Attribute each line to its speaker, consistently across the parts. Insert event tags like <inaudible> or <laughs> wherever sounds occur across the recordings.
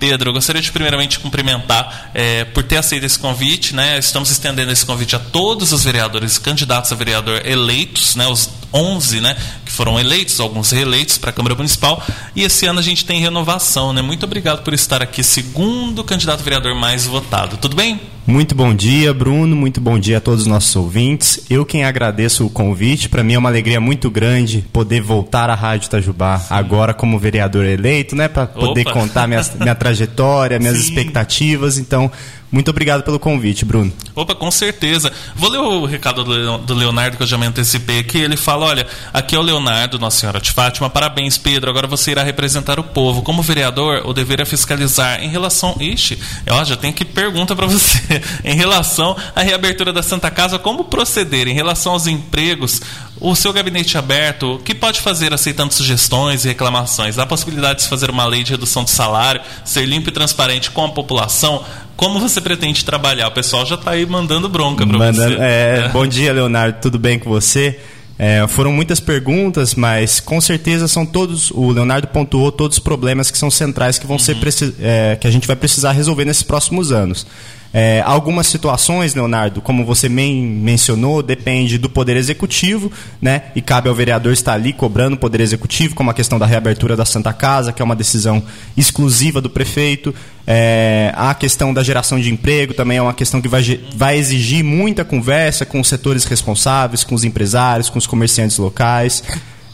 Speaker 1: Pedro, eu gostaria de primeiramente cumprimentar é, por ter aceito esse convite. Né? Estamos estendendo esse convite a todos os vereadores candidatos a vereador eleitos, né? os 11 né? que foram eleitos, alguns reeleitos para a Câmara Municipal. E esse ano a gente tem renovação. Né? Muito obrigado por estar aqui, segundo candidato vereador mais votado. Tudo bem?
Speaker 2: Muito bom dia, Bruno. Muito bom dia a todos os nossos ouvintes. Eu quem agradeço o convite. Para mim é uma alegria muito grande poder voltar à Rádio Itajubá agora como vereador eleito, né, para poder Opa. contar minha, minha <laughs> trajetória, minhas Sim. expectativas. Então, muito obrigado pelo convite, Bruno.
Speaker 1: Opa, com certeza. Vou ler o recado do Leonardo que eu já me antecipei aqui. Ele fala: olha, aqui é o Leonardo, Nossa Senhora de Fátima. Parabéns, Pedro. Agora você irá representar o povo. Como vereador, o dever é fiscalizar em relação. Ixi, ó, já tem que pergunta para você. <laughs> em relação à reabertura da Santa Casa, como proceder? Em relação aos empregos, o seu gabinete aberto, o que pode fazer aceitando sugestões e reclamações? Há possibilidade de se fazer uma lei de redução de salário, ser limpo e transparente com a população? Como você pretende trabalhar? O pessoal já está aí mandando bronca para você.
Speaker 2: É, é. Bom dia, Leonardo. Tudo bem com você? É, foram muitas perguntas, mas com certeza são todos. O Leonardo pontuou todos os problemas que são centrais que vão uhum. ser é, que a gente vai precisar resolver nesses próximos anos. É, algumas situações, Leonardo, como você men mencionou, depende do Poder Executivo, né? E cabe ao vereador estar ali cobrando o Poder Executivo, como a questão da reabertura da Santa Casa, que é uma decisão exclusiva do prefeito. É, a questão da geração de emprego também é uma questão que vai, vai exigir muita conversa com os setores responsáveis, com os empresários, com os comerciantes locais.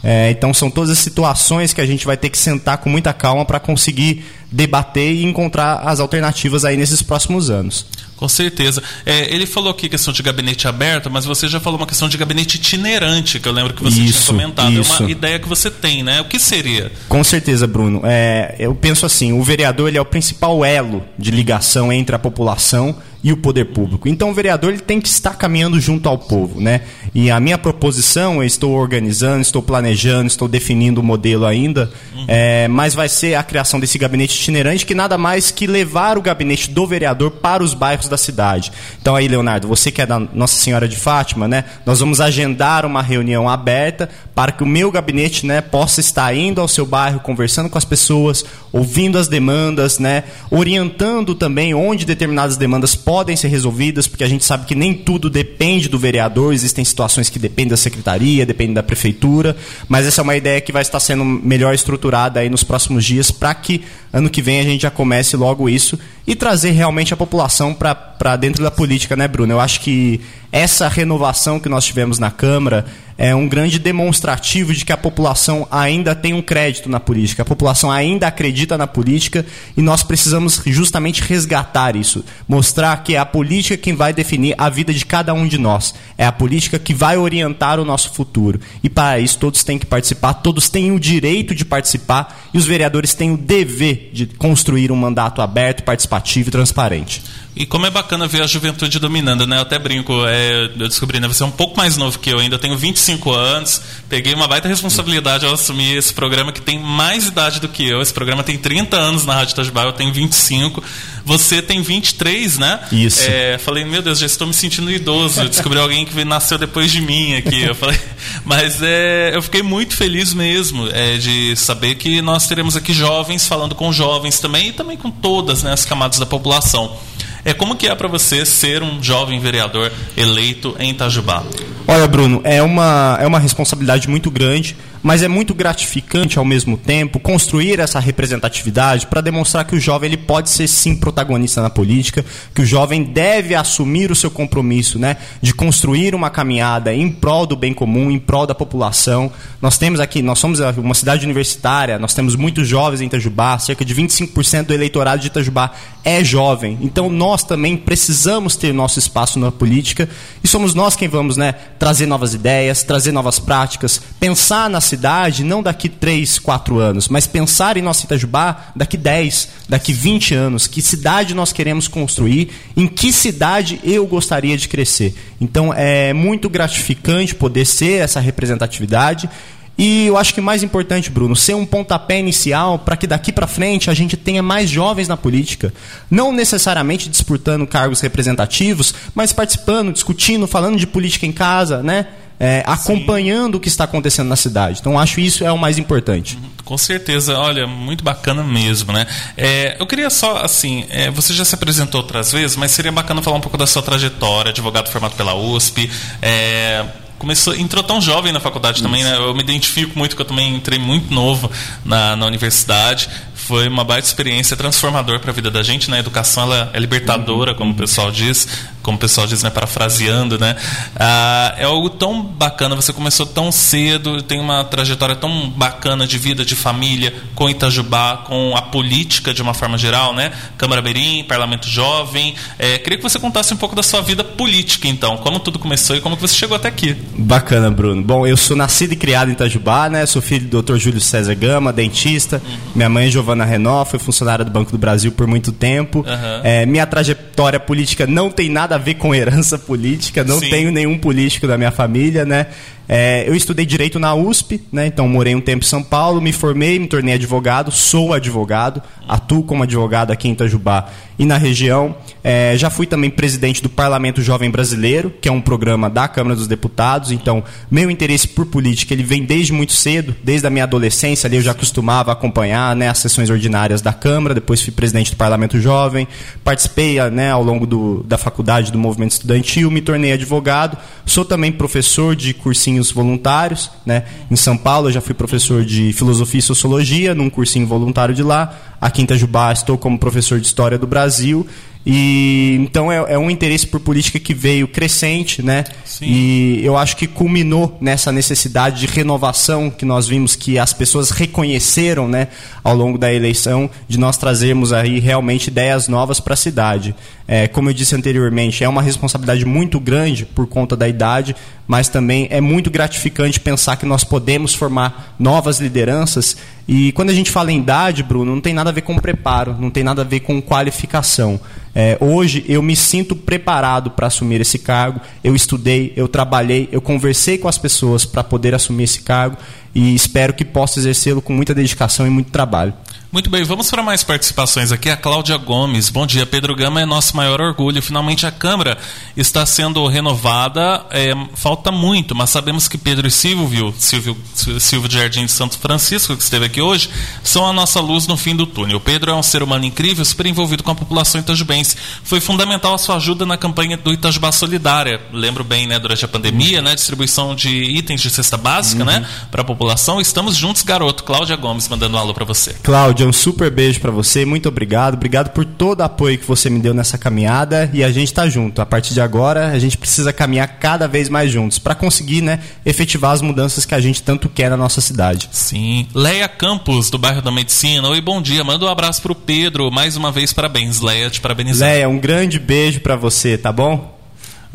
Speaker 2: É, então são todas as situações que a gente vai ter que sentar com muita calma para conseguir debater e encontrar as alternativas aí nesses próximos anos.
Speaker 1: Com certeza. É, ele falou aqui questão de gabinete aberto, mas você já falou uma questão de gabinete itinerante, que eu lembro que você isso, tinha comentado. Isso. É uma ideia que você tem, né? O que seria?
Speaker 2: Com certeza, Bruno. É, eu penso assim, o vereador ele é o principal elo de ligação entre a população e o poder público. Então o vereador ele tem que estar caminhando junto ao povo, né? E a minha proposição, eu estou organizando, estou planejando, estou definindo o modelo ainda, uhum. é, mas vai ser a criação desse gabinete itinerante que nada mais que levar o gabinete do vereador para os bairros da cidade. Então aí, Leonardo, você que é da Nossa Senhora de Fátima, né? Nós vamos agendar uma reunião aberta para que o meu gabinete, né, possa estar indo ao seu bairro, conversando com as pessoas, ouvindo as demandas, né, orientando também onde determinadas demandas podem podem ser resolvidas, porque a gente sabe que nem tudo depende do vereador, existem situações que dependem da secretaria, dependem da prefeitura, mas essa é uma ideia que vai estar sendo melhor estruturada aí nos próximos dias para que ano que vem a gente já comece logo isso e trazer realmente a população para dentro da política, né, Bruno? Eu acho que essa renovação que nós tivemos na Câmara é um grande demonstrativo de que a população ainda tem um crédito na política, a população ainda acredita na política e nós precisamos justamente resgatar isso, mostrar que é a política quem vai definir a vida de cada um de nós, é a política que vai orientar o nosso futuro. E para isso todos têm que participar, todos têm o direito de participar e os vereadores têm o dever de construir um mandato aberto, participativo e transparente.
Speaker 1: E como é bacana ver a juventude dominando, né? Eu até brinco, é, eu descobri, né? Você é um pouco mais novo que eu ainda, eu tenho 25 anos, peguei uma baita responsabilidade ao assumir esse programa que tem mais idade do que eu. Esse programa tem 30 anos na Rádio Itajubá, eu tenho 25. Você tem 23, né?
Speaker 2: Isso.
Speaker 1: É, falei, meu Deus, já estou me sentindo idoso. Eu descobri alguém que nasceu depois de mim aqui. Eu falei, <laughs> mas é, eu fiquei muito feliz mesmo é, de saber que nós teremos aqui jovens falando com jovens também e também com todas né, as camadas da população. É como que é para você ser um jovem vereador eleito em Itajubá?
Speaker 2: Olha, Bruno, é uma, é uma responsabilidade muito grande mas é muito gratificante ao mesmo tempo construir essa representatividade para demonstrar que o jovem ele pode ser sim protagonista na política, que o jovem deve assumir o seu compromisso, né, de construir uma caminhada em prol do bem comum, em prol da população. Nós temos aqui, nós somos uma cidade universitária, nós temos muitos jovens em Itajubá, cerca de 25% do eleitorado de Itajubá é jovem. Então nós também precisamos ter nosso espaço na política e somos nós quem vamos, né, trazer novas ideias, trazer novas práticas, pensar na cidade cidade não daqui 3, 4 anos, mas pensar em nossa Itajubá daqui 10, daqui 20 anos. Que cidade nós queremos construir? Em que cidade eu gostaria de crescer? Então é muito gratificante poder ser essa representatividade. E eu acho que mais importante, Bruno, ser um pontapé inicial para que daqui para frente a gente tenha mais jovens na política, não necessariamente disputando cargos representativos, mas participando, discutindo, falando de política em casa, né? É, acompanhando o que está acontecendo na cidade. Então, acho isso é o mais importante.
Speaker 1: Com certeza, olha, muito bacana mesmo, né? É, eu queria só, assim, é, você já se apresentou outras vezes, mas seria bacana falar um pouco da sua trajetória, advogado formado pela USP. É, começou, entrou tão jovem na faculdade também, né? Eu me identifico muito, que eu também entrei muito novo na, na universidade foi uma baita experiência transformadora para a vida da gente, né? A educação ela é libertadora, como o pessoal diz, como o pessoal diz, né? Parafraseando, né? Ah, é algo tão bacana. Você começou tão cedo, tem uma trajetória tão bacana de vida, de família, com Itajubá, com a política de uma forma geral, né? Câmara Mirim, Parlamento Jovem. É, queria que você contasse um pouco da sua vida política, então, como tudo começou e como você chegou até aqui.
Speaker 2: Bacana, Bruno. Bom, eu sou nascido e criado em Itajubá, né? Sou filho do Dr. Júlio César Gama, dentista. Uhum. Minha mãe Giovana na Renault, fui funcionária do Banco do Brasil por muito tempo. Uhum. É, minha trajetória política não tem nada a ver com herança política, não Sim. tenho nenhum político da minha família, né? É, eu estudei direito na USP, né? então morei um tempo em São Paulo, me formei, me tornei advogado, sou advogado, atuo como advogado aqui em Itajubá e na região. É, já fui também presidente do Parlamento Jovem Brasileiro, que é um programa da Câmara dos Deputados. Então, meu interesse por política ele vem desde muito cedo, desde a minha adolescência. Ali eu já costumava acompanhar né, as sessões ordinárias da Câmara. Depois fui presidente do Parlamento Jovem, participei né, ao longo do, da faculdade do movimento estudantil, me tornei advogado. Sou também professor de cursinhos voluntários, né? Em São Paulo eu já fui professor de filosofia e sociologia num cursinho voluntário de lá. Aqui em Itajubá estou como professor de história do Brasil e então é, é, um interesse por política que veio crescente, né? Sim. E eu acho que culminou nessa necessidade de renovação que nós vimos que as pessoas reconheceram, né, ao longo da eleição, de nós trazermos aí realmente ideias novas para a cidade. É, como eu disse anteriormente, é uma responsabilidade muito grande por conta da idade, mas também é muito gratificante pensar que nós podemos formar novas lideranças. E quando a gente fala em idade, Bruno, não tem nada a ver com preparo, não tem nada a ver com qualificação. É, hoje eu me sinto preparado para assumir esse cargo. Eu estudei, eu trabalhei, eu conversei com as pessoas para poder assumir esse cargo e espero que possa exercê-lo com muita dedicação e muito trabalho.
Speaker 1: Muito bem, vamos para mais participações aqui. A Cláudia Gomes. Bom dia, Pedro Gama é nosso maior orgulho. Finalmente a Câmara está sendo renovada. É, falta muito, mas sabemos que Pedro e Silvio, Silvio, Silvio de Jardim de Santo Francisco, que esteve aqui hoje, são a nossa luz no fim do túnel. Pedro é um ser humano incrível, super envolvido com a população itajubense. Foi fundamental a sua ajuda na campanha do Itajubá Solidária. Lembro bem, né, durante a pandemia, né, distribuição de itens de cesta básica, né, uhum. né, para a população. Estamos juntos, garoto. Cláudia Gomes mandando um alô para você.
Speaker 2: Cláudia, um super beijo para você, muito obrigado. Obrigado por todo o apoio que você me deu nessa caminhada e a gente tá junto. A partir de agora, a gente precisa caminhar cada vez mais juntos para conseguir, né, efetivar as mudanças que a gente tanto quer na nossa cidade.
Speaker 1: Sim. Leia Campos, do bairro da Medicina. Oi, bom dia. Manda um abraço pro Pedro. Mais uma vez, parabéns, Leia, te parabenizar.
Speaker 2: Leia, um grande beijo para você, tá bom?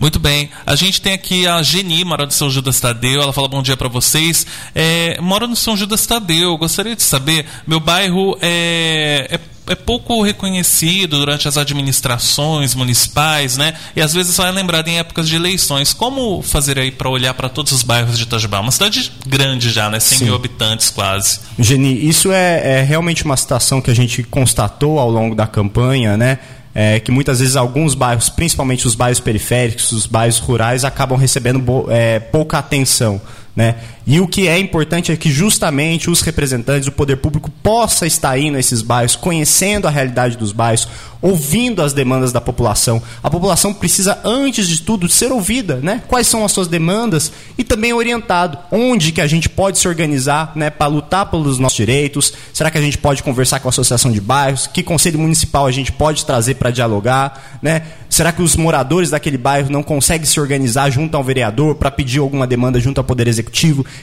Speaker 1: Muito bem. A gente tem aqui a Geni, mora no São Judas Tadeu. Ela fala bom dia para vocês. É, moro no São Judas Tadeu. Gostaria de saber, meu bairro é, é é pouco reconhecido durante as administrações municipais, né? E às vezes só é lembrado em épocas de eleições. Como fazer aí para olhar para todos os bairros de Itajubá? Uma cidade grande já, né? 100 Sim. mil habitantes quase.
Speaker 2: Geni, isso é, é realmente uma situação que a gente constatou ao longo da campanha, né? É, que muitas vezes alguns bairros, principalmente os bairros periféricos, os bairros rurais, acabam recebendo é, pouca atenção. Né? E o que é importante é que justamente os representantes do poder público possa estar indo a esses bairros, conhecendo a realidade dos bairros, ouvindo as demandas da população. A população precisa, antes de tudo, ser ouvida, né? Quais são as suas demandas e também orientado onde que a gente pode se organizar, né, para lutar pelos nossos direitos. Será que a gente pode conversar com a associação de bairros? Que conselho municipal a gente pode trazer para dialogar, né? Será que os moradores daquele bairro não conseguem se organizar junto ao vereador para pedir alguma demanda junto ao poder executivo?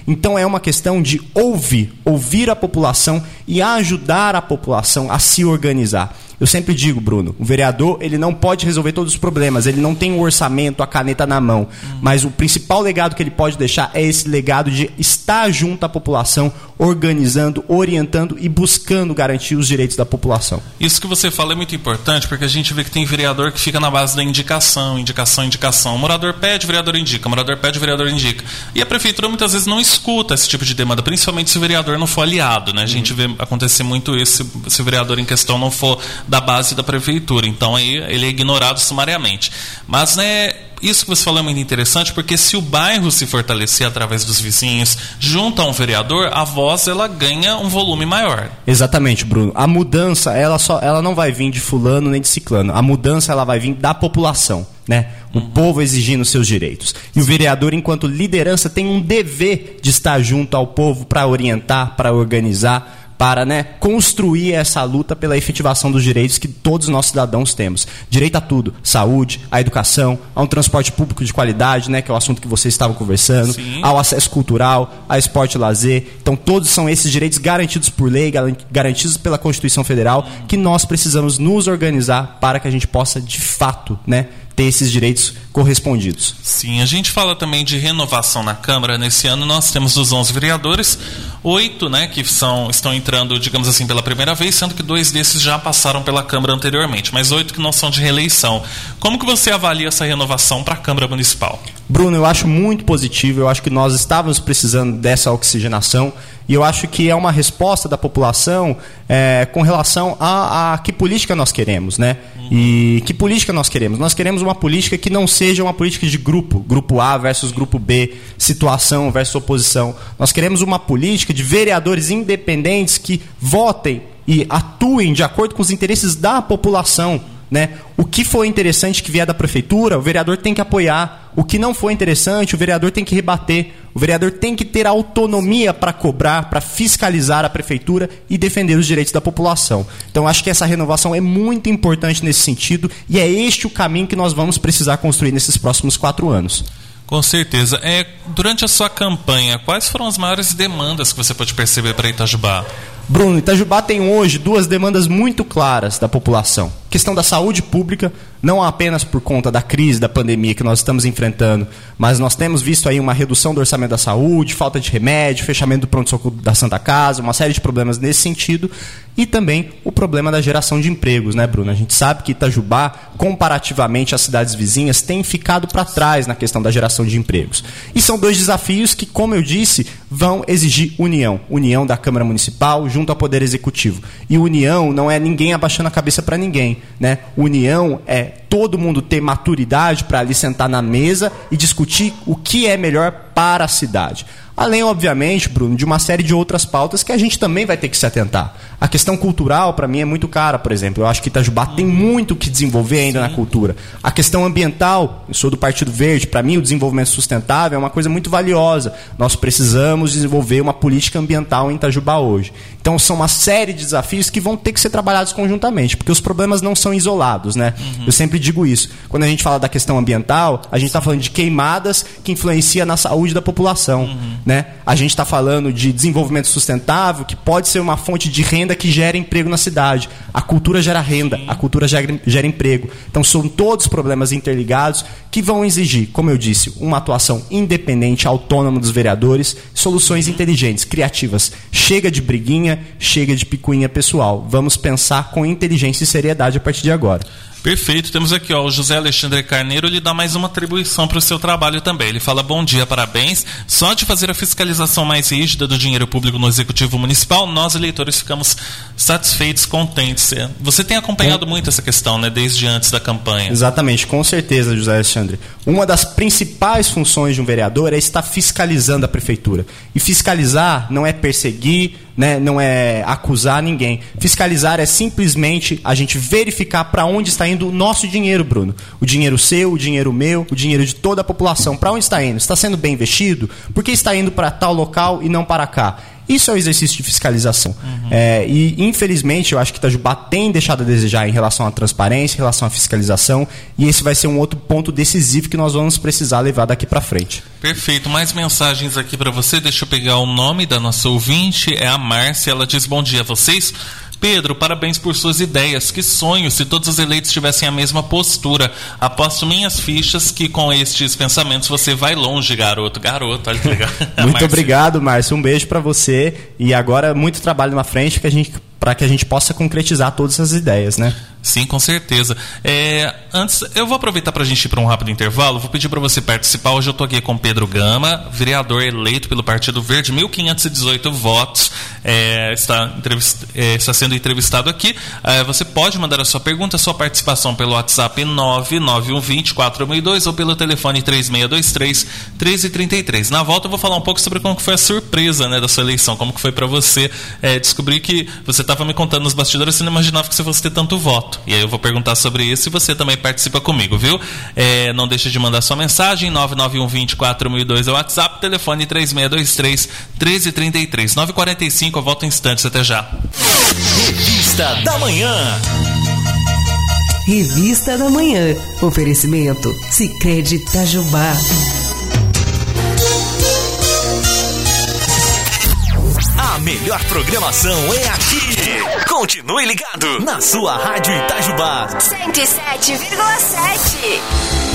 Speaker 2: Então é uma questão de ouvir, ouvir a população e ajudar a população a se organizar. Eu sempre digo, Bruno, o vereador ele não pode resolver todos os problemas, ele não tem o um orçamento, a caneta na mão, uhum. mas o principal legado que ele pode deixar é esse legado de estar junto à população, organizando, orientando e buscando garantir os direitos da população.
Speaker 1: Isso que você fala é muito importante, porque a gente vê que tem vereador que fica na base da indicação, indicação, indicação. O morador pede, o vereador indica, o morador pede, o vereador indica. E a prefeitura muitas vezes não escuta esse tipo de demanda, principalmente se o vereador não for aliado, né? A gente uhum. vê acontecer muito isso se, se o vereador em questão não for da base da prefeitura. Então aí ele é ignorado sumariamente. Mas né, isso que você falou é muito interessante, porque se o bairro se fortalecer através dos vizinhos, junto a um vereador, a voz ela ganha um volume maior.
Speaker 2: Exatamente, Bruno. A mudança, ela só ela não vai vir de fulano nem de ciclano. A mudança ela vai vir da população, né? O uhum. povo exigindo seus direitos. E o vereador, enquanto liderança, tem um dever de estar junto ao povo para orientar, para organizar, para né, construir essa luta pela efetivação dos direitos que todos nós cidadãos temos. Direito a tudo: saúde, a educação, a um transporte público de qualidade, né, que é o assunto que vocês estavam conversando, Sim. ao acesso cultural, a esporte e lazer. Então, todos são esses direitos garantidos por lei, garantidos pela Constituição Federal, que nós precisamos nos organizar para que a gente possa, de fato, né, ter esses direitos correspondidos.
Speaker 1: Sim, a gente fala também de renovação na Câmara. Nesse ano nós temos os 11 vereadores, oito né, que são, estão entrando, digamos assim, pela primeira vez, sendo que dois desses já passaram pela Câmara anteriormente, mas oito que não são de reeleição. Como que você avalia essa renovação para a Câmara Municipal?
Speaker 2: Bruno, eu acho muito positivo, eu acho que nós estávamos precisando dessa oxigenação e eu acho que é uma resposta da população é, com relação a, a, que política nós queremos, né? E que política nós queremos? Nós queremos uma política que não seja uma política de grupo, grupo A versus grupo B, situação versus oposição. Nós queremos uma política de vereadores independentes que votem e atuem de acordo com os interesses da população né? O que foi interessante que vier da prefeitura, o vereador tem que apoiar. O que não foi interessante, o vereador tem que rebater. O vereador tem que ter autonomia para cobrar, para fiscalizar a prefeitura e defender os direitos da população. Então, acho que essa renovação é muito importante nesse sentido e é este o caminho que nós vamos precisar construir nesses próximos quatro anos.
Speaker 1: Com certeza. É, durante a sua campanha, quais foram as maiores demandas que você pode perceber para Itajubá?
Speaker 2: Bruno, Itajubá tem hoje duas demandas muito claras da população. Questão da saúde pública, não apenas por conta da crise, da pandemia que nós estamos enfrentando, mas nós temos visto aí uma redução do orçamento da saúde, falta de remédio, fechamento do pronto-socorro da Santa Casa, uma série de problemas nesse sentido, e também o problema da geração de empregos, né, Bruno? A gente sabe que Itajubá, comparativamente às cidades vizinhas, tem ficado para trás na questão da geração de empregos. E são dois desafios que, como eu disse, vão exigir união. União da Câmara Municipal junto ao Poder Executivo. E união não é ninguém abaixando a cabeça para ninguém, né? União é todo mundo ter maturidade para ali sentar na mesa e discutir o que é melhor para a cidade. Além, obviamente, Bruno, de uma série de outras pautas que a gente também vai ter que se atentar. A questão cultural, para mim, é muito cara, por exemplo. Eu acho que Itajubá tem muito que desenvolver ainda Sim. na cultura. A questão ambiental, eu sou do Partido Verde, para mim o desenvolvimento sustentável é uma coisa muito valiosa. Nós precisamos desenvolver uma política ambiental em Itajubá hoje. Então, são uma série de desafios que vão ter que ser trabalhados conjuntamente, porque os problemas não são isolados, né? Uhum. Eu sempre digo isso. Quando a gente fala da questão ambiental, a gente está falando de queimadas que influenciam na saúde da população. Uhum. Né? A gente está falando de desenvolvimento sustentável, que pode ser uma fonte de renda que gera emprego na cidade. A cultura gera renda, a cultura gera, gera emprego. Então são todos problemas interligados que vão exigir, como eu disse, uma atuação independente, autônoma dos vereadores, soluções inteligentes, criativas. Chega de briguinha, chega de picuinha pessoal. Vamos pensar com inteligência e seriedade a partir de agora.
Speaker 1: Perfeito. Temos aqui ó, o José Alexandre Carneiro, ele dá mais uma atribuição para o seu trabalho também. Ele fala: bom dia, parabéns. Só de fazer a fiscalização mais rígida do dinheiro público no Executivo Municipal, nós, eleitores, ficamos satisfeitos, contentes. É, você tem acompanhado com... muito essa questão, né, desde antes da campanha.
Speaker 2: Exatamente, com certeza, José Alexandre. Uma das principais funções de um vereador é estar fiscalizando a prefeitura. E fiscalizar não é perseguir, né, não é acusar ninguém. Fiscalizar é simplesmente a gente verificar para onde está indo o nosso dinheiro, Bruno. O dinheiro seu, o dinheiro meu, o dinheiro de toda a população. Para onde está indo? Está sendo bem investido? Por que está indo para tal local e não para cá? Isso é o exercício de fiscalização. Uhum. É, e, infelizmente, eu acho que Itajubá tem deixado a desejar em relação à transparência, em relação à fiscalização, e esse vai ser um outro ponto decisivo que nós vamos precisar levar daqui para frente.
Speaker 1: Perfeito. Mais mensagens aqui para você. Deixa eu pegar o nome da nossa ouvinte. É a Márcia. Ela diz: Bom dia a vocês. Pedro, parabéns por suas ideias. Que sonho se todos os eleitos tivessem a mesma postura. Aposto minhas fichas que com estes pensamentos você vai longe, garoto. Garoto, olha que legal. <laughs>
Speaker 2: muito obrigado, Márcio. Um beijo para você. E agora muito trabalho na frente que a gente para que a gente possa concretizar todas essas ideias, né?
Speaker 1: Sim, com certeza. É, antes, eu vou aproveitar para a gente ir para um rápido intervalo. Vou pedir para você participar. Hoje eu estou aqui com Pedro Gama, vereador eleito pelo Partido Verde, 1.518 votos. É, está, é, está, sendo entrevistado aqui. É, você pode mandar a sua pergunta, a sua participação pelo WhatsApp 99120 ou pelo telefone 3623 1333. Na volta eu vou falar um pouco sobre como foi a surpresa né, da sua eleição, como que foi para você é, descobrir que você estava me contando nos bastidores, você não imaginava que você fosse ter tanto voto. E aí eu vou perguntar sobre isso e você também participa comigo, viu? É, não deixa de mandar sua mensagem, 991-24002 é o WhatsApp, telefone 3623 1333. 945, eu volto em instantes, até já.
Speaker 3: Revista da Manhã.
Speaker 4: Revista da Manhã. Oferecimento Sicredi Itajubá.
Speaker 3: A melhor programação é aqui. Continue ligado na sua Rádio Itajubá.
Speaker 5: 107,7.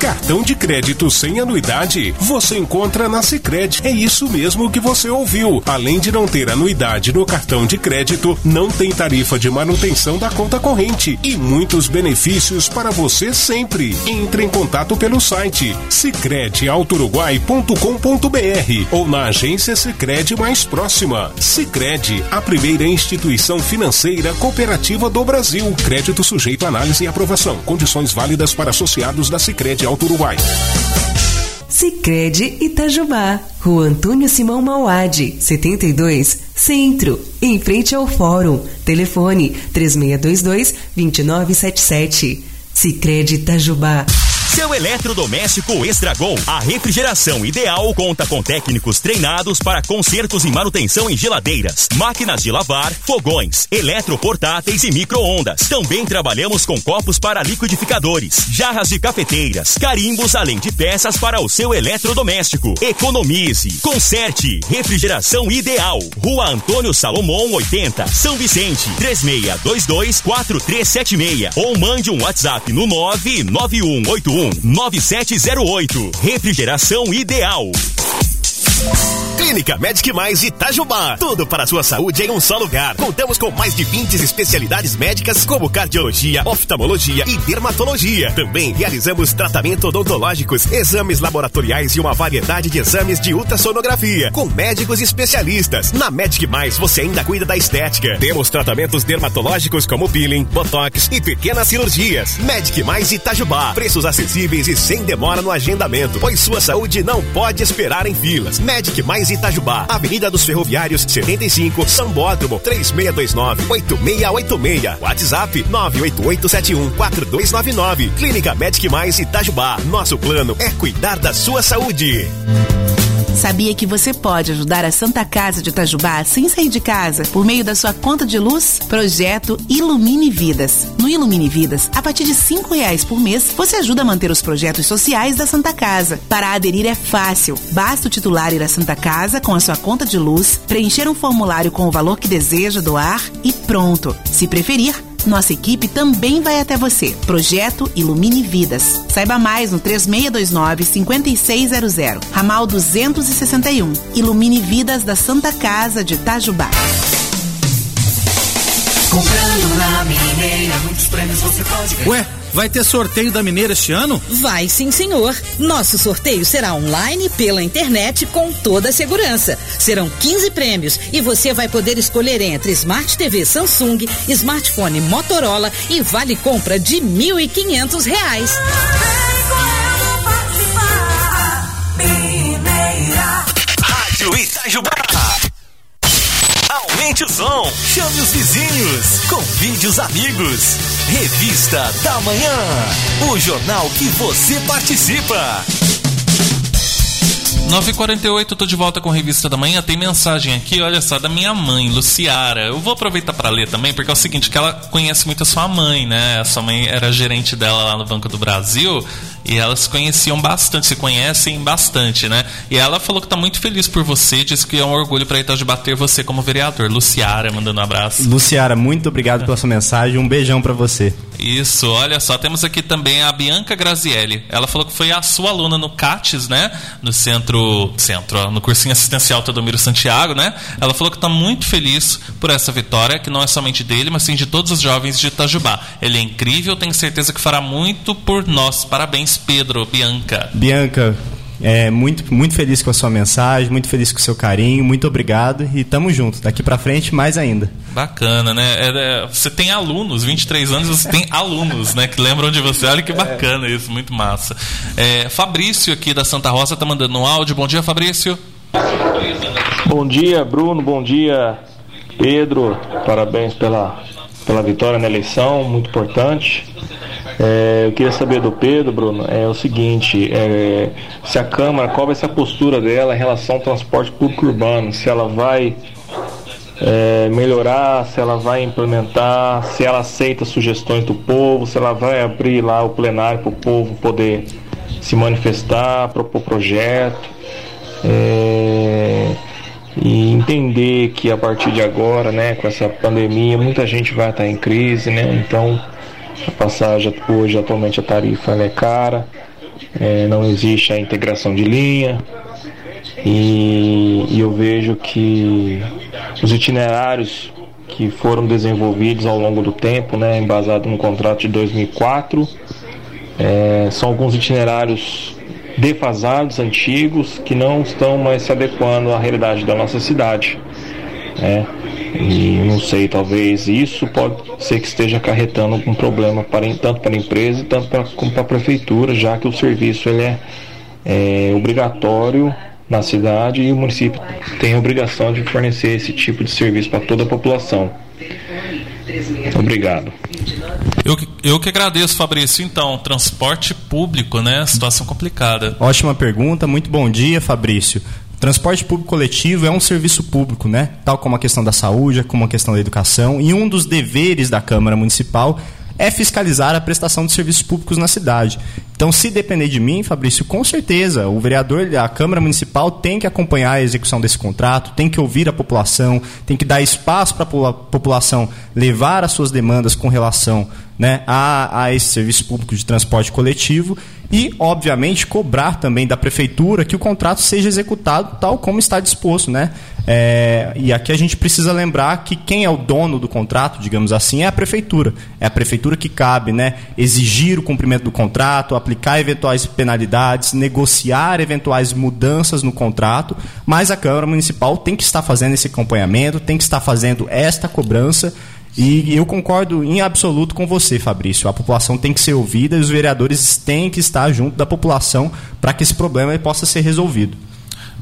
Speaker 6: Cartão de crédito sem anuidade você encontra na Sicredi. É isso mesmo que você ouviu. Além de não ter anuidade no cartão de crédito, não tem tarifa de manutenção da conta corrente e muitos benefícios para você sempre. Entre em contato pelo site sicrediautoruguai.com.br ou na agência Sicredi mais próxima. Sicredi, a primeira instituição financeira cooperativa do Brasil. Crédito sujeito a análise e aprovação. Condições válidas para associados da Sicredi Alto Uruguai.
Speaker 4: Sicredi Itajubá, Rua Antônio Simão Mauad, 72, Centro, em frente ao Fórum. Telefone 3622 2977. Sicredi Itajubá.
Speaker 3: Seu eletrodoméstico estragou. A refrigeração ideal conta com técnicos treinados para consertos e manutenção em geladeiras, máquinas de lavar, fogões, eletroportáteis e micro-ondas. Também trabalhamos com copos para liquidificadores, jarras de cafeteiras, carimbos, além de peças para o seu eletrodoméstico. Economize, conserte, refrigeração ideal. Rua Antônio Salomão 80, São Vicente, 3622 4376 ou mande um WhatsApp no 99181 9708. Refrigeração ideal.
Speaker 7: Clínica Medic Mais Itajubá. Tudo para a sua saúde em um só lugar. Contamos com mais de 20 especialidades médicas como cardiologia, oftalmologia e dermatologia. Também realizamos tratamento odontológicos, exames laboratoriais e uma variedade de exames de ultrassonografia com médicos especialistas. Na Medic Mais você ainda cuida da estética. Temos tratamentos dermatológicos como peeling, botox e pequenas cirurgias. Medic Mais Itajubá. Preços acessíveis e sem demora no agendamento, pois sua saúde não pode esperar em filas. Medic Mais Itajubá, Avenida dos Ferroviários 75, Sambódromo 3629-8686. WhatsApp 988714299. Clínica Medic Mais Itajubá. Nosso plano é cuidar da sua saúde.
Speaker 8: Sabia que você pode ajudar a Santa Casa de Itajubá sem sair de casa por meio da sua conta de luz? Projeto Ilumine Vidas. No Ilumine Vidas, a partir de cinco reais por mês, você ajuda a manter os projetos sociais da Santa Casa. Para aderir é fácil. Basta o titular ir à Santa Casa com a sua conta de luz, preencher um formulário com o valor que deseja doar e pronto. Se preferir, nossa equipe também vai até você. Projeto Ilumine Vidas. Saiba mais no 3629-5600. Ramal 261. Ilumine Vidas da Santa Casa de Itajubá.
Speaker 9: Comprando na Mineira, muitos prêmios você pode ganhar.
Speaker 10: Ué? Vai ter sorteio da Mineira este ano?
Speaker 11: Vai sim, senhor. Nosso sorteio será online pela internet com toda a segurança. Serão 15 prêmios e você vai poder escolher entre Smart TV Samsung, smartphone Motorola e vale compra de R$ 1.500.
Speaker 3: Rádio som, chame os vizinhos, convide os amigos. Revista da Manhã, o jornal que você participa.
Speaker 1: 9h48, tô de volta com a Revista da Manhã. Tem mensagem aqui, olha só, da minha mãe, Luciara. Eu vou aproveitar para ler também, porque é o seguinte, que ela conhece muito a sua mãe, né? A sua mãe era gerente dela lá no Banco do Brasil E elas conheciam bastante, se conhecem bastante, né? E ela falou que está muito feliz por você, disse que é um orgulho para Itajubá ter você como vereador. Luciara mandando um abraço.
Speaker 2: Luciara, muito obrigado pela sua mensagem. Um beijão para você.
Speaker 1: Isso, olha só, temos aqui também a Bianca Grazielli. Ela falou que foi a sua aluna no CATES, né? No centro, centro, no cursinho assistencial Teodomiro Santiago, né? Ela falou que está muito feliz por essa vitória, que não é somente dele, mas sim de todos os jovens de Itajubá. Ele é incrível, tenho certeza que fará muito por nós. Parabéns, Pedro, Bianca.
Speaker 2: Bianca, é, muito, muito feliz com a sua mensagem, muito feliz com o seu carinho, muito obrigado e tamo junto. Daqui para frente, mais ainda.
Speaker 1: Bacana, né? É, é, você tem alunos, 23 anos, você tem alunos, né? Que lembram de você. Olha que bacana isso, muito massa. É, Fabrício aqui da Santa Rosa tá mandando um áudio. Bom dia, Fabrício.
Speaker 5: Bom dia, Bruno. Bom dia, Pedro. Parabéns pela, pela vitória na eleição, muito importante. É, eu queria saber do Pedro, Bruno, é o seguinte, é, se a Câmara, qual vai ser a postura dela em relação ao transporte público urbano, se ela vai é, melhorar, se ela vai implementar, se ela aceita sugestões do povo, se ela vai abrir lá o plenário para o povo poder se manifestar, propor projeto. É, e entender que a partir de agora, né, com essa pandemia, muita gente vai estar em crise, né? Então a passagem hoje atualmente a tarifa é cara, é, não existe a integração de linha e, e eu vejo que os itinerários que foram desenvolvidos ao longo do tempo, né, embasado no contrato de 2004, é, são alguns itinerários defasados, antigos, que não estão mais se adequando à realidade da nossa cidade. Né? E não sei, talvez isso pode ser que esteja acarretando algum problema para, tanto para a empresa tanto para, como para a prefeitura, já que o serviço ele é, é obrigatório na cidade e o município tem a obrigação de fornecer esse tipo de serviço para toda a população. Obrigado.
Speaker 1: Eu, eu que agradeço, Fabrício. Então, transporte público, né? Situação complicada.
Speaker 2: Ótima pergunta, muito bom dia, Fabrício. Transporte público coletivo é um serviço público, né? Tal como a questão da saúde, como a questão da educação. E um dos deveres da Câmara Municipal é fiscalizar a prestação de serviços públicos na cidade. Então, se depender de mim, Fabrício, com certeza, o vereador, a Câmara Municipal tem que acompanhar a execução desse contrato, tem que ouvir a população, tem que dar espaço para a população levar as suas demandas com relação né, a, a esse serviço público de transporte coletivo e, obviamente, cobrar também da prefeitura que o contrato seja executado tal como está disposto, né? É, e aqui a gente precisa lembrar que quem é o dono do contrato, digamos assim, é a prefeitura. É a prefeitura que cabe, né? Exigir o cumprimento do contrato, aplicar eventuais penalidades, negociar eventuais mudanças no contrato, mas a Câmara Municipal tem que estar fazendo esse acompanhamento, tem que estar fazendo esta cobrança e eu concordo em absoluto com você, Fabrício. A população tem que ser ouvida e os vereadores têm que estar junto da população para que esse problema possa ser resolvido.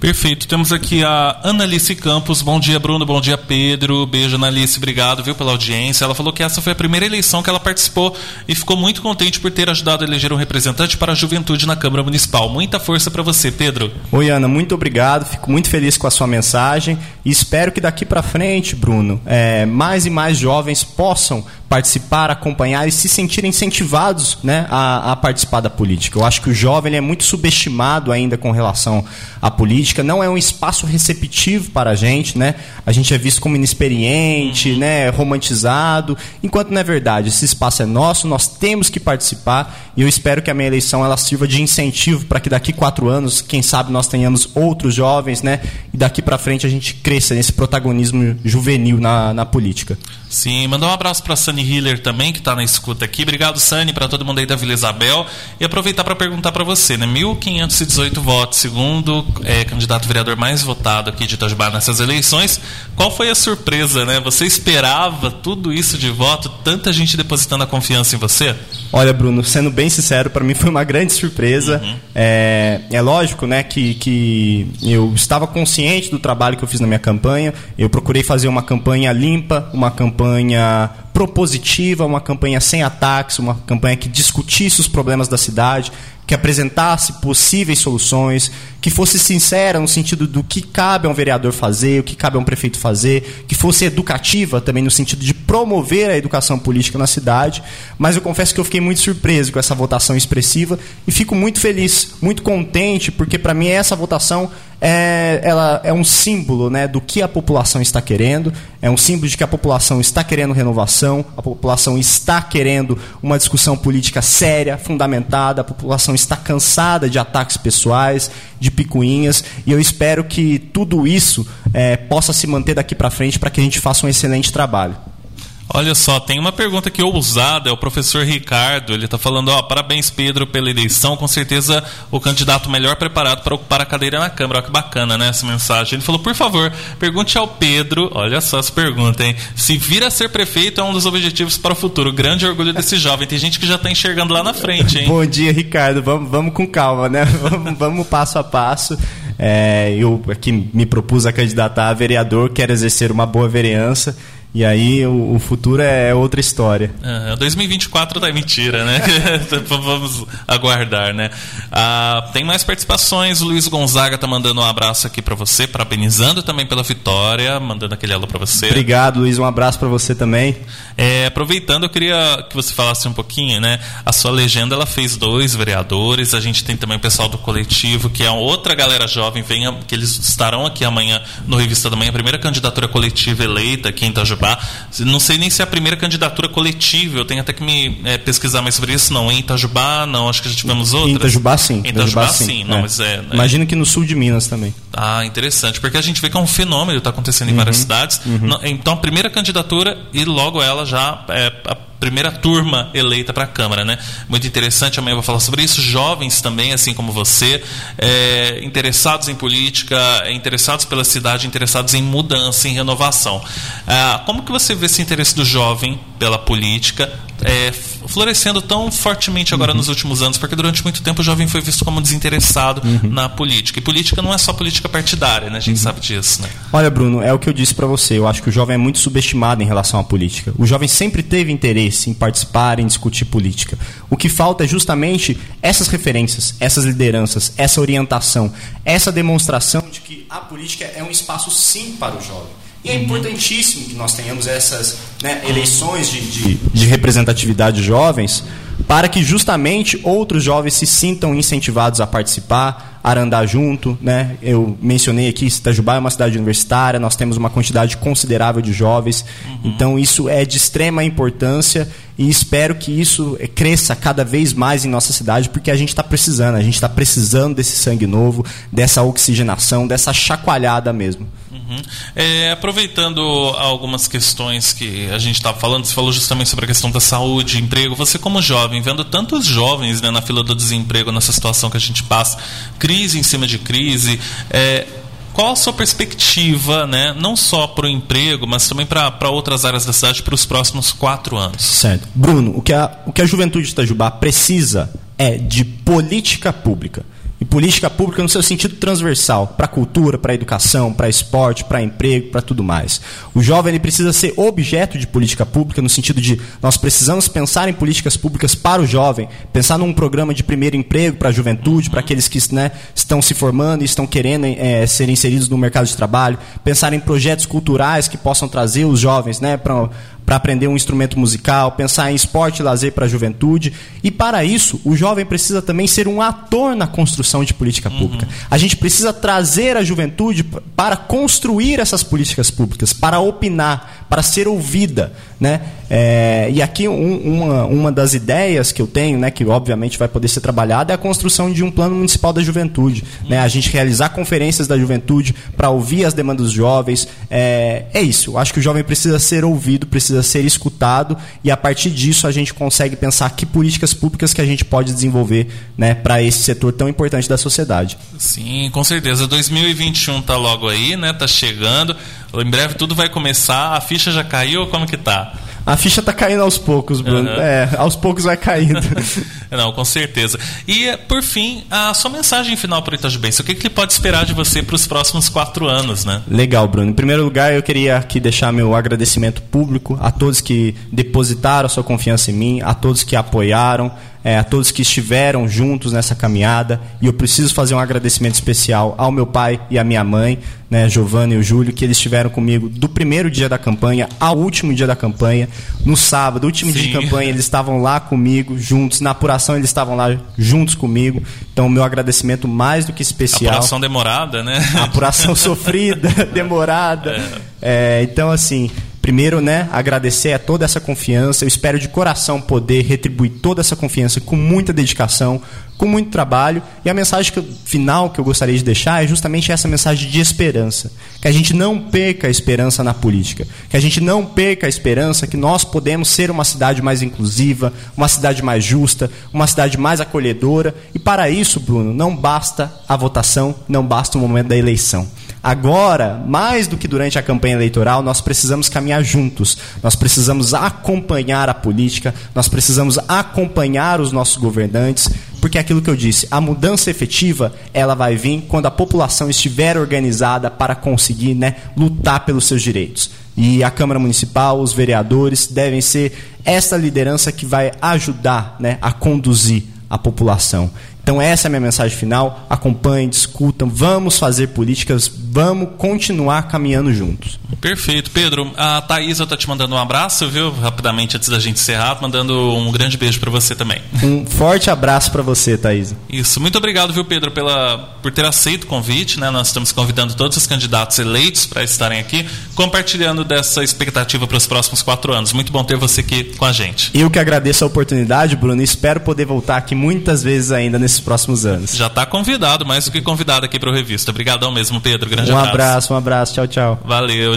Speaker 1: Perfeito. Temos aqui a Analice Campos. Bom dia, Bruno. Bom dia, Pedro. Beijo, Analice. Obrigado, viu, pela audiência. Ela falou que essa foi a primeira eleição que ela participou e ficou muito contente por ter ajudado a eleger um representante para a juventude na Câmara Municipal. Muita força para você, Pedro.
Speaker 2: Oi, Ana. Muito obrigado. Fico muito feliz com a sua mensagem e espero que daqui para frente, Bruno, é, mais e mais jovens possam participar, acompanhar e se sentir incentivados né, a, a, participar da política. Eu acho que o jovem é muito subestimado ainda com relação à política, não é um espaço receptivo para a gente, né? A gente é visto como inexperiente, uhum. né, romantizado, enquanto não é verdade. Esse espaço é nosso, nós temos que participar e eu espero que a minha eleição ela sirva de incentivo para que daqui quatro anos, quem sabe, nós tenhamos outros jovens, né? E daqui para frente a gente cresça nesse protagonismo juvenil na, na política.
Speaker 1: Sim, mandar um abraço para Sunny Hiller também, que está na escuta aqui. Obrigado, Sunny, para todo mundo aí da Vila Isabel. E aproveitar para perguntar para você, né? 1.518 votos, segundo é, candidato vereador mais votado aqui de Itajubá nessas eleições. Qual foi a surpresa, né? Você esperava tudo isso de voto, tanta gente depositando a confiança em você?
Speaker 2: Olha, Bruno, sendo bem sincero, para mim foi uma grande surpresa. Uhum. É, é lógico, né, que, que eu estava consciente do trabalho que eu fiz na minha campanha. Eu procurei fazer uma campanha limpa, uma campanha propositiva, uma campanha sem ataques, uma campanha que discutisse os problemas da cidade, que apresentasse possíveis soluções, que fosse sincera no sentido do que cabe a um vereador fazer, o que cabe a um prefeito fazer, que fosse educativa também no sentido de promover a educação política na cidade. Mas eu confesso que eu fiquei muito surpreso com essa votação expressiva e fico muito feliz, muito contente, porque para mim essa votação é, ela é um símbolo né, do que a população está querendo, é um símbolo de que a população está querendo renovação, a população está querendo uma discussão política séria, fundamentada, a população está cansada de ataques pessoais, de picuinhas, e eu espero que tudo isso é, possa se manter daqui para frente para que a gente faça um excelente trabalho.
Speaker 1: Olha só, tem uma pergunta aqui ousada, é o professor Ricardo. Ele está falando: ó, parabéns, Pedro, pela eleição. Com certeza o candidato melhor preparado para ocupar a cadeira na Câmara. Olha que bacana, né? Essa mensagem. Ele falou: por favor, pergunte ao Pedro, olha só essa pergunta, hein? Se vir a ser prefeito é um dos objetivos para o futuro. Grande orgulho desse jovem. Tem gente que já está enxergando lá na frente, hein? <laughs>
Speaker 2: Bom dia, Ricardo. Vamos, vamos com calma, né? <laughs> vamos, vamos passo a passo. É, eu aqui me propus a candidatar a vereador, quero exercer uma boa vereança. E aí o, o, futuro é outra história.
Speaker 1: É, 2024 tá mentira, né? <laughs> Vamos aguardar, né? Ah, tem mais participações. O Luiz Gonzaga tá mandando um abraço aqui para você, parabenizando também pela vitória, mandando aquele alô para você.
Speaker 2: Obrigado, Luiz. Um abraço para você também.
Speaker 1: É, aproveitando, eu queria que você falasse um pouquinho, né? A sua legenda ela fez dois vereadores. A gente tem também o pessoal do coletivo, que é outra galera jovem, venha, que eles estarão aqui amanhã no Revista da Manhã, a primeira candidatura coletiva eleita aqui em Itajubá Itajubá. Não sei nem se é a primeira candidatura coletiva, eu tenho até que me é, pesquisar mais sobre isso. Não, em Itajubá, não, acho que já tivemos outras.
Speaker 2: Em Itajubá, sim.
Speaker 1: Em Itajubá, sim. sim. Não, é. Mas é,
Speaker 2: é, Imagino que no sul de Minas também.
Speaker 1: Ah, interessante, porque a gente vê que é um fenômeno, está acontecendo em uhum, várias cidades. Uhum. Então, a primeira candidatura e logo ela já é primeira turma eleita para a Câmara, né? Muito interessante, amanhã eu vou falar sobre isso. Jovens também, assim como você, é, interessados em política, interessados pela cidade, interessados em mudança, em renovação. Ah, como que você vê esse interesse do jovem pela política? é, florescendo tão fortemente agora uhum. nos últimos anos, porque durante muito tempo o jovem foi visto como desinteressado uhum. na política. E política não é só política partidária, né? A gente uhum. sabe disso, né?
Speaker 2: Olha, Bruno, é o que eu disse para você. Eu acho que o jovem é muito subestimado em relação à política. O jovem sempre teve interesse em participar, em discutir política. O que falta é justamente essas referências, essas lideranças, essa orientação, essa demonstração de que a política é um espaço sim para o jovem. E é importantíssimo que nós tenhamos essas né, eleições de, de, de, representatividade de jovens para que justamente outros jovens se sintam incentivados a participar, a andar junto. Né? Eu mencionei aqui, Itajubá é uma cidade universitária, nós temos uma quantidade considerável de jovens, uhum. então isso é de extrema importância e espero que isso cresça cada vez mais em nossa cidade, porque a gente está precisando, a gente está precisando desse sangue novo, dessa oxigenação, dessa chacoalhada mesmo.
Speaker 1: Uhum. É, aproveitando algumas questões que a gente estava falando, você falou justamente sobre a questão da saúde, emprego. Você, como jovem, vendo tantos jovens né, na fila do desemprego, nessa situação que a gente passa, crise em cima de crise, é, qual a sua perspectiva, né, não só para o emprego, mas também para outras áreas da cidade para os próximos quatro anos?
Speaker 2: Certo. Bruno, o que a, o que a juventude de Itajubá precisa é de política pública e política pública no seu sentido transversal, para a cultura, para a educação, para esporte, para emprego, para tudo mais. O jovem ele precisa ser objeto de política pública no sentido de nós precisamos pensar em políticas públicas para o jovem, pensar num programa de primeiro emprego para a juventude, para aqueles que né, estão se formando e estão querendo é, ser inseridos no mercado de trabalho, pensar em projetos culturais que possam trazer os jovens né, para para aprender um instrumento musical, pensar em esporte e lazer para a juventude. E para isso, o jovem precisa também ser um ator na construção de política uhum. pública. A gente precisa trazer a juventude para construir essas políticas públicas, para opinar, para ser ouvida. Né? É, e aqui um, uma, uma das ideias que eu tenho, né, que obviamente vai poder ser trabalhada, é a construção de um plano municipal da juventude. Né? A gente realizar conferências da juventude para ouvir as demandas dos jovens. É, é isso. Acho que o jovem precisa ser ouvido, precisa ser escutado, e a partir disso a gente consegue pensar que políticas públicas que a gente pode desenvolver né, para esse setor tão importante da sociedade.
Speaker 1: Sim, com certeza. 2021 está logo aí, né? Tá chegando. Em breve tudo vai começar. A ficha já caiu? Como que tá?
Speaker 2: A ficha tá caindo aos poucos, Bruno. Uhum. É, aos poucos vai caindo. <laughs>
Speaker 1: Não, com certeza. E, por fim, a sua mensagem final para o Itajubense. O que, que ele pode esperar de você para os próximos quatro anos, né?
Speaker 2: Legal, Bruno. Em primeiro lugar, eu queria aqui deixar meu agradecimento público a todos que depositaram sua confiança em mim, a todos que apoiaram, é, a todos que estiveram juntos nessa caminhada. E eu preciso fazer um agradecimento especial ao meu pai e à minha mãe, né, Giovanna e o Júlio, que eles estiveram comigo do primeiro dia da campanha ao último dia da campanha. No sábado, último Sim. dia de campanha, eles estavam lá comigo, juntos. Na apuração, eles estavam lá juntos comigo. Então, meu agradecimento mais do que especial.
Speaker 1: Apuração demorada, né?
Speaker 2: Apuração <laughs> sofrida, demorada. É. É, então, assim, primeiro, né, agradecer a toda essa confiança. Eu espero de coração poder retribuir toda essa confiança com muita dedicação, com muito trabalho. E a mensagem que final que eu gostaria de deixar é justamente essa mensagem de esperança. Que a gente não perca a esperança na política. Que a gente não perca a esperança que nós podemos ser uma cidade mais inclusiva, uma cidade mais justa, uma cidade mais acolhedora. E para isso, Bruno, não basta a votação, não basta o momento da eleição. Agora, mais do que durante a campanha eleitoral, nós precisamos caminhar juntos. Nós precisamos acompanhar a política, nós precisamos acompanhar os nossos governantes, porque é aquilo que eu disse, a mudança efetiva, ela vai vir quando a população estiver organizada para conseguir, né, lutar pelos seus direitos. E a Câmara Municipal, os vereadores devem ser essa liderança que vai ajudar, né, a conduzir a população. Então essa é a minha mensagem final. Acompanhem, discutam, vamos fazer políticas, vamos continuar caminhando juntos.
Speaker 1: Perfeito. Pedro, a Thaisa está te mandando um abraço, viu? Rapidamente antes da gente encerrar, mandando um grande beijo para você também.
Speaker 2: Um forte abraço para você, Thaisa.
Speaker 1: Isso. Muito obrigado, viu, Pedro, pela, por ter aceito o convite. Né? Nós estamos convidando todos os candidatos eleitos para estarem aqui, compartilhando dessa expectativa para os próximos quatro anos. Muito bom ter você aqui com a gente.
Speaker 2: Eu que agradeço a oportunidade, Bruno, e espero poder voltar aqui muitas vezes ainda nesse nesses próximos anos.
Speaker 1: Já está convidado, mais do que convidado aqui para o Revista. Obrigadão mesmo, Pedro. Grande
Speaker 2: um
Speaker 1: abraço.
Speaker 2: Um abraço, um abraço. Tchau, tchau.
Speaker 1: Valeu.